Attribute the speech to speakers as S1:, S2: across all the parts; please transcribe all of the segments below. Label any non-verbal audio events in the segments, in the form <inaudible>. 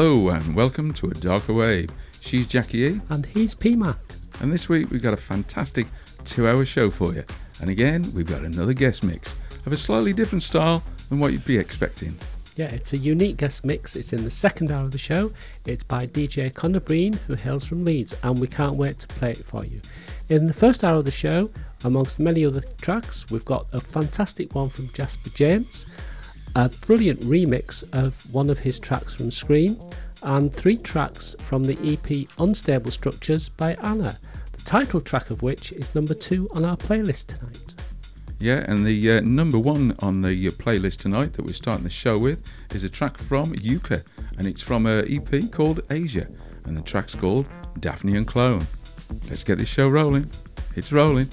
S1: Hello and welcome to A Darker Wave. She's Jackie E,
S2: And he's PMAC.
S1: and this week we've got a fantastic two hour show for you. And again, we've got another guest mix of a slightly different style than what you'd be expecting.
S2: Yeah, it's a unique guest mix. It's in the second hour of the show. It's by DJ Connor Breen, who hails from Leeds, and we can't wait to play it for you. In the first hour of the show, amongst many other tracks, we've got a fantastic one from Jasper James, a brilliant remix of one of his tracks from Skream, and three tracks from the EP Unstable Structures by Anna, the title track of which is number two on our playlist tonight.
S1: Yeah, and the uh, number one on the playlist tonight that we're starting the show with is a track from Yuka, and it's from a EP called Asia, and the track's called Daphne and Clone. Let's get this show rolling. It's rolling.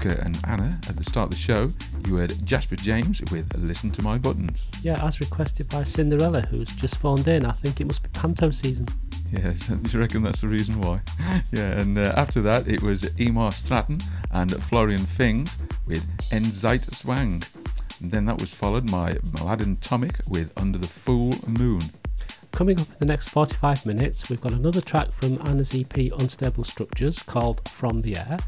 S3: Yuka and Anna at the start of the show. You heard Jasper James with Listen to My Buttons.
S2: Yeah, as requested by Cinderella, who's just phoned in. I think it must be Panto season.
S3: Yes, <laughs> do you reckon that's the reason why? <laughs> yeah, and uh, after that it was Emar Strather and Florian Fings with EndZeitZwang. And then that was followed by Mladen Tomic with Under the Full Moon.
S2: Coming up in the next 45 minutes, we've got another track from Anna's EP Unstable Structures called From the Air.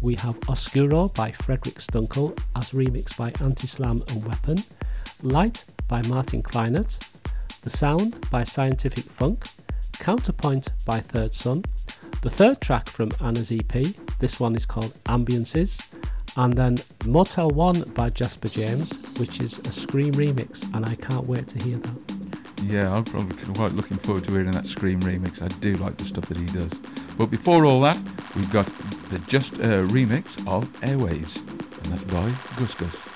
S2: We have Oscuro by Frederic Skunkel as remixed by Anti-Slam and Weapon, Light by Martin Kleinert, The Sound by Scientific Funk, Counterpoint by Third Son, the third track from Anna's EP, this one is called Ambiances, and then Motel 1 by Jasper James, which is a Skream remix, and I can't wait to hear that.
S3: Yeah, I'm probably quite looking forward to hearing that Skream remix. I do like the stuff that he does. But before all that, we've got the Just uh, remix of Airwaves, and that's by
S1: GusGus.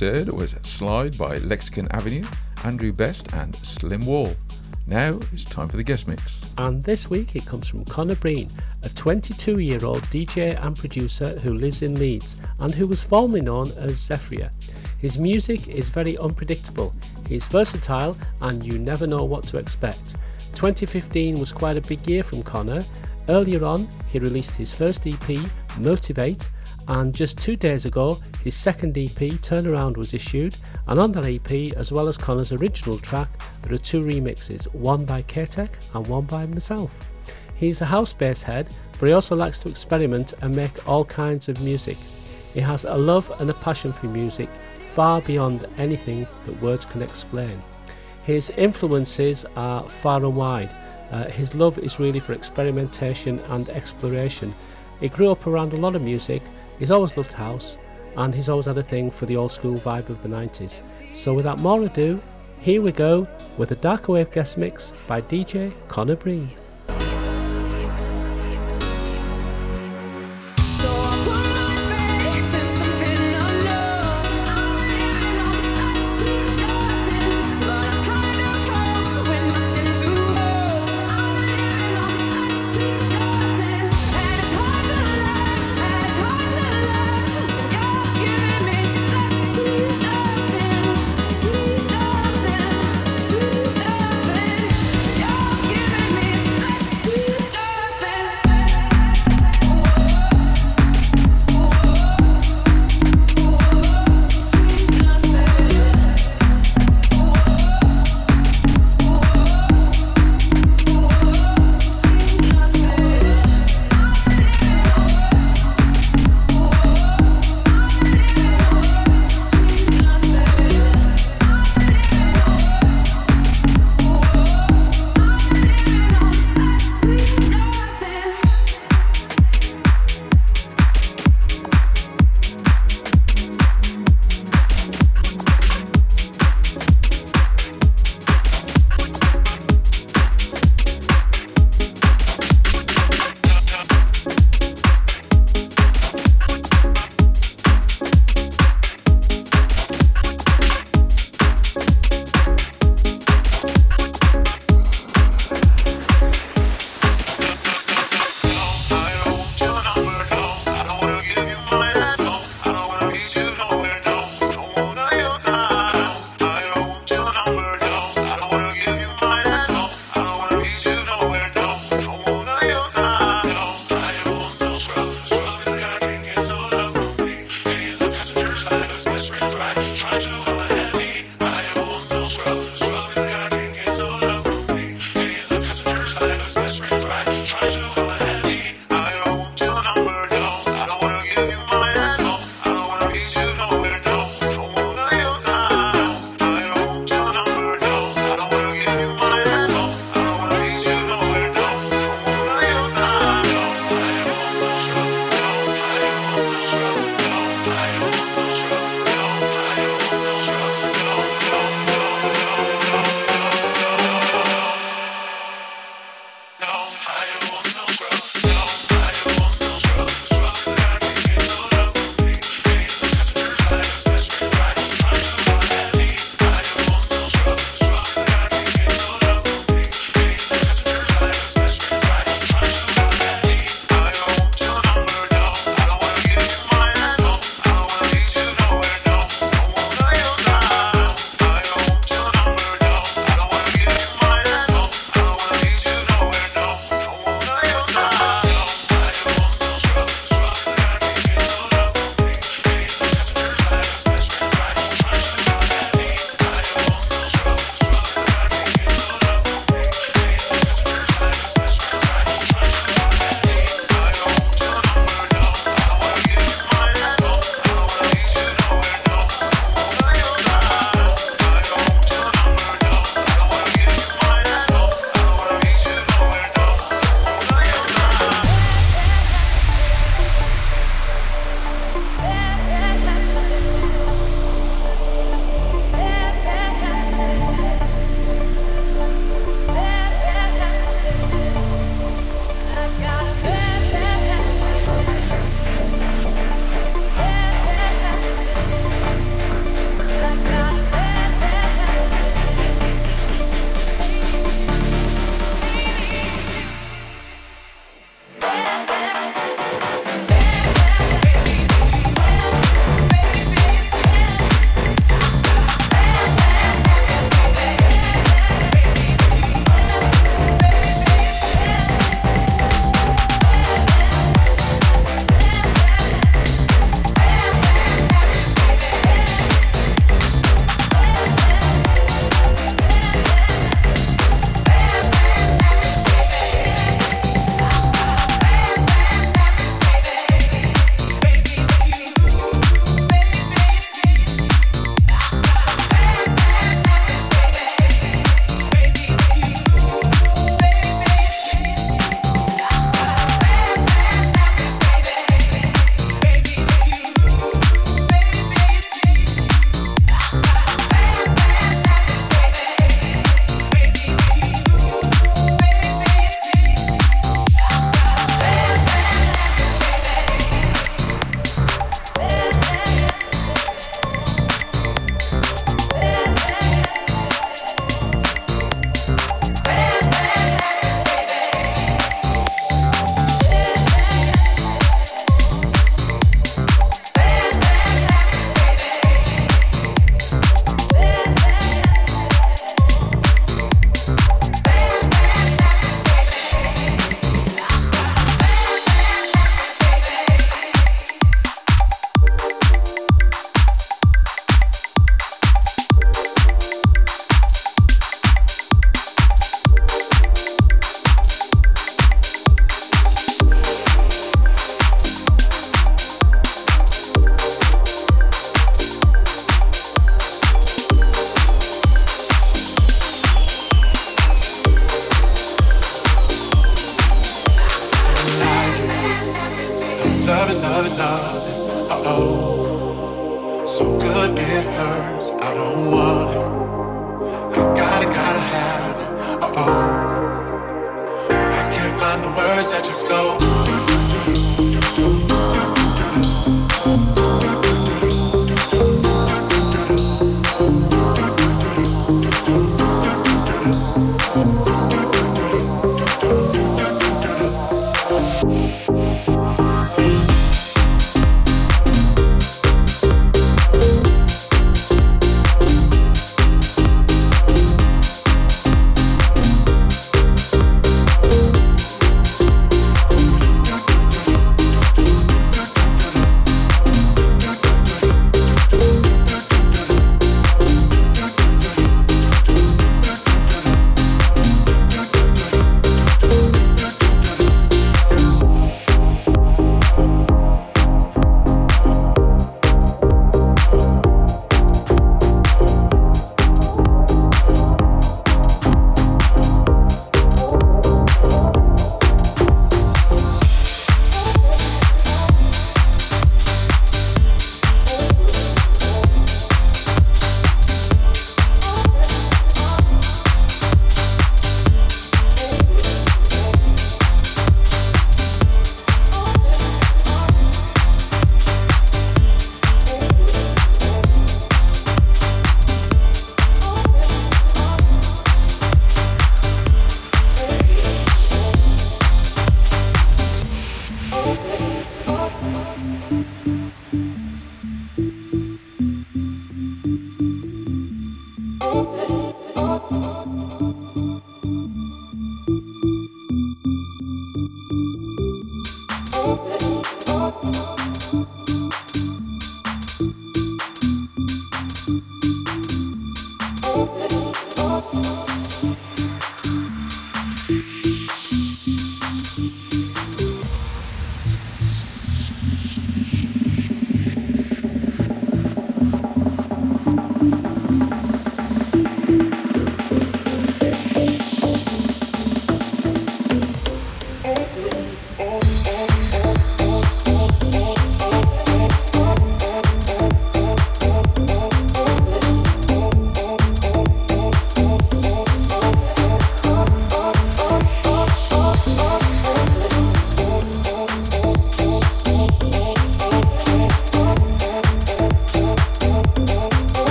S1: Heard was Slide by Lexicon Avenue, Andrew Best, and Slim Wall. Now it's time for the guest mix.
S2: And this week it comes from Connor Breen, a 22 year old DJ and producer who lives in Leeds and who was formerly known as Zephyria. His music is very unpredictable, he's versatile, and you never know what to expect. 2015 was quite a big year from Connor. Earlier on, he released his first EP, Motivate, and just two days ago, his second EP, Turnaround, was issued. And on that EP, as well as Connor's original track, there are two remixes, one by K-Tech and one by myself. He's a house bass head, but he also likes to experiment and make all kinds of music. He has a love and a passion for music far beyond anything that words can explain. His influences are far and wide. Uh, his love is really for experimentation and exploration. He grew up around a lot of music, he's always loved house, and he's always had a thing for the old school vibe of the 90s. So without more ado, here we go with a Darker Wave guest mix by DJ Connor Breen.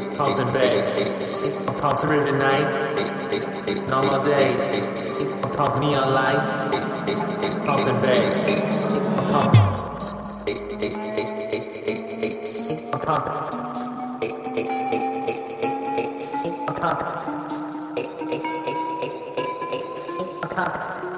S4: pumping bass. I pump through the night, not all days. I pump neon light, pumping bass. I pump.
S5: I pump. I pump. I
S6: pump.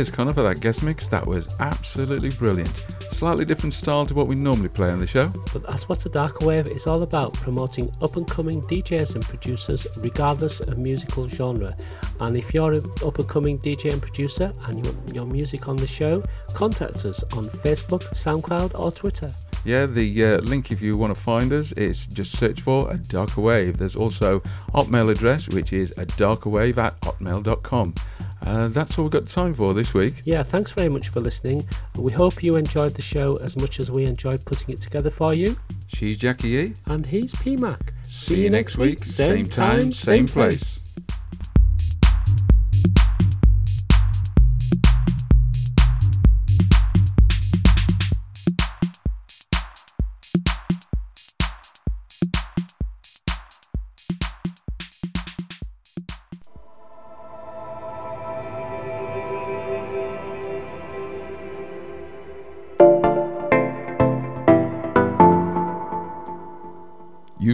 S1: Cheers, Connor, for that guest mix. That was absolutely brilliant. Slightly different style to what we normally play on the show.
S2: But that's what the Darker Wave is all about promoting up and coming DJs and producers, regardless of musical genre. And if you're an up and coming DJ and producer and you want your music on the show, contact us on Facebook, SoundCloud, or Twitter.
S1: Yeah, the uh, link if you want to find us is just search for a darker wave. There's also hotmail address which is a darker wave at hotmail.com. Uh, that's all we've got time for this week.
S2: Yeah, thanks very much for listening. We hope you enjoyed the show as much as we enjoyed putting it together for you.
S1: She's Jackie E.
S2: And he's PMAC.
S1: See you next week, same time, same place.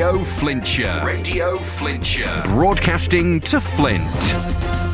S7: Radio Flintshire. Radio Flintshire. Broadcasting to Flint.